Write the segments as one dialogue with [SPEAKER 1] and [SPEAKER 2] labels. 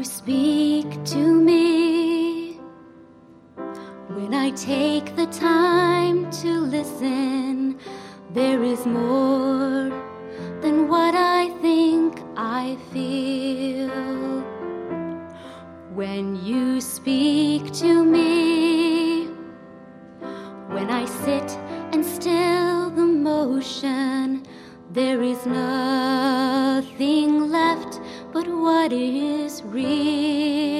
[SPEAKER 1] You speak to me, when I take the time to listen, there is more than what I think I feel. When you speak to me, when I sit and still the motion, there is nothing left what is real.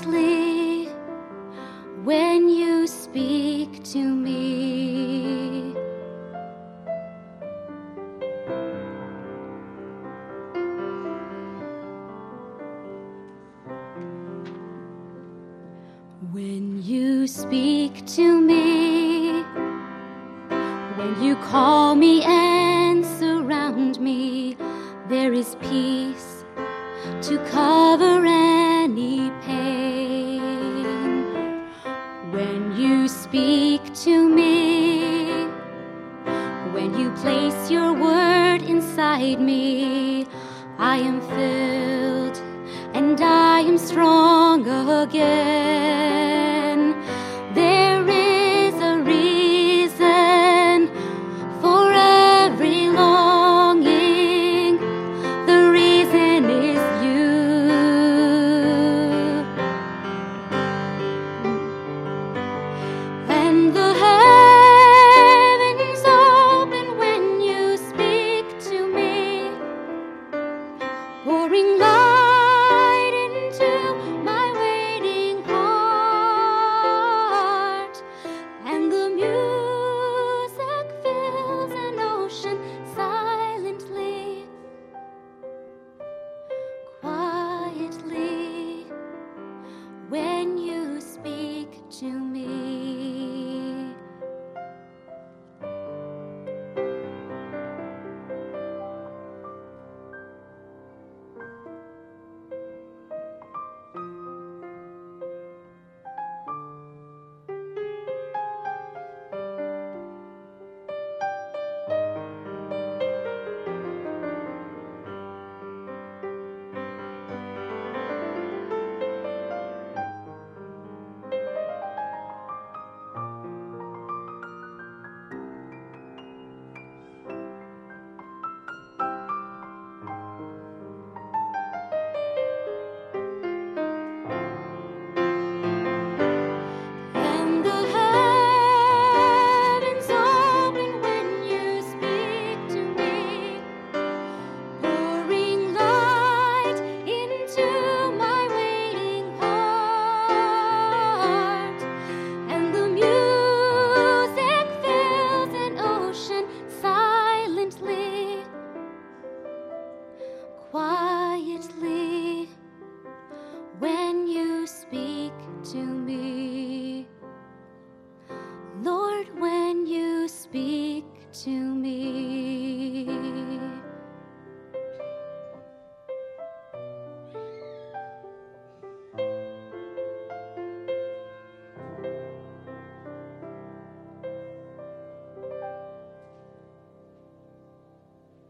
[SPEAKER 1] Quietly, when you speak to me. When you speak to me, when you call me and surround me, there is peace you speak to me, when you place your word inside me, I am filled and I am strong again. To me.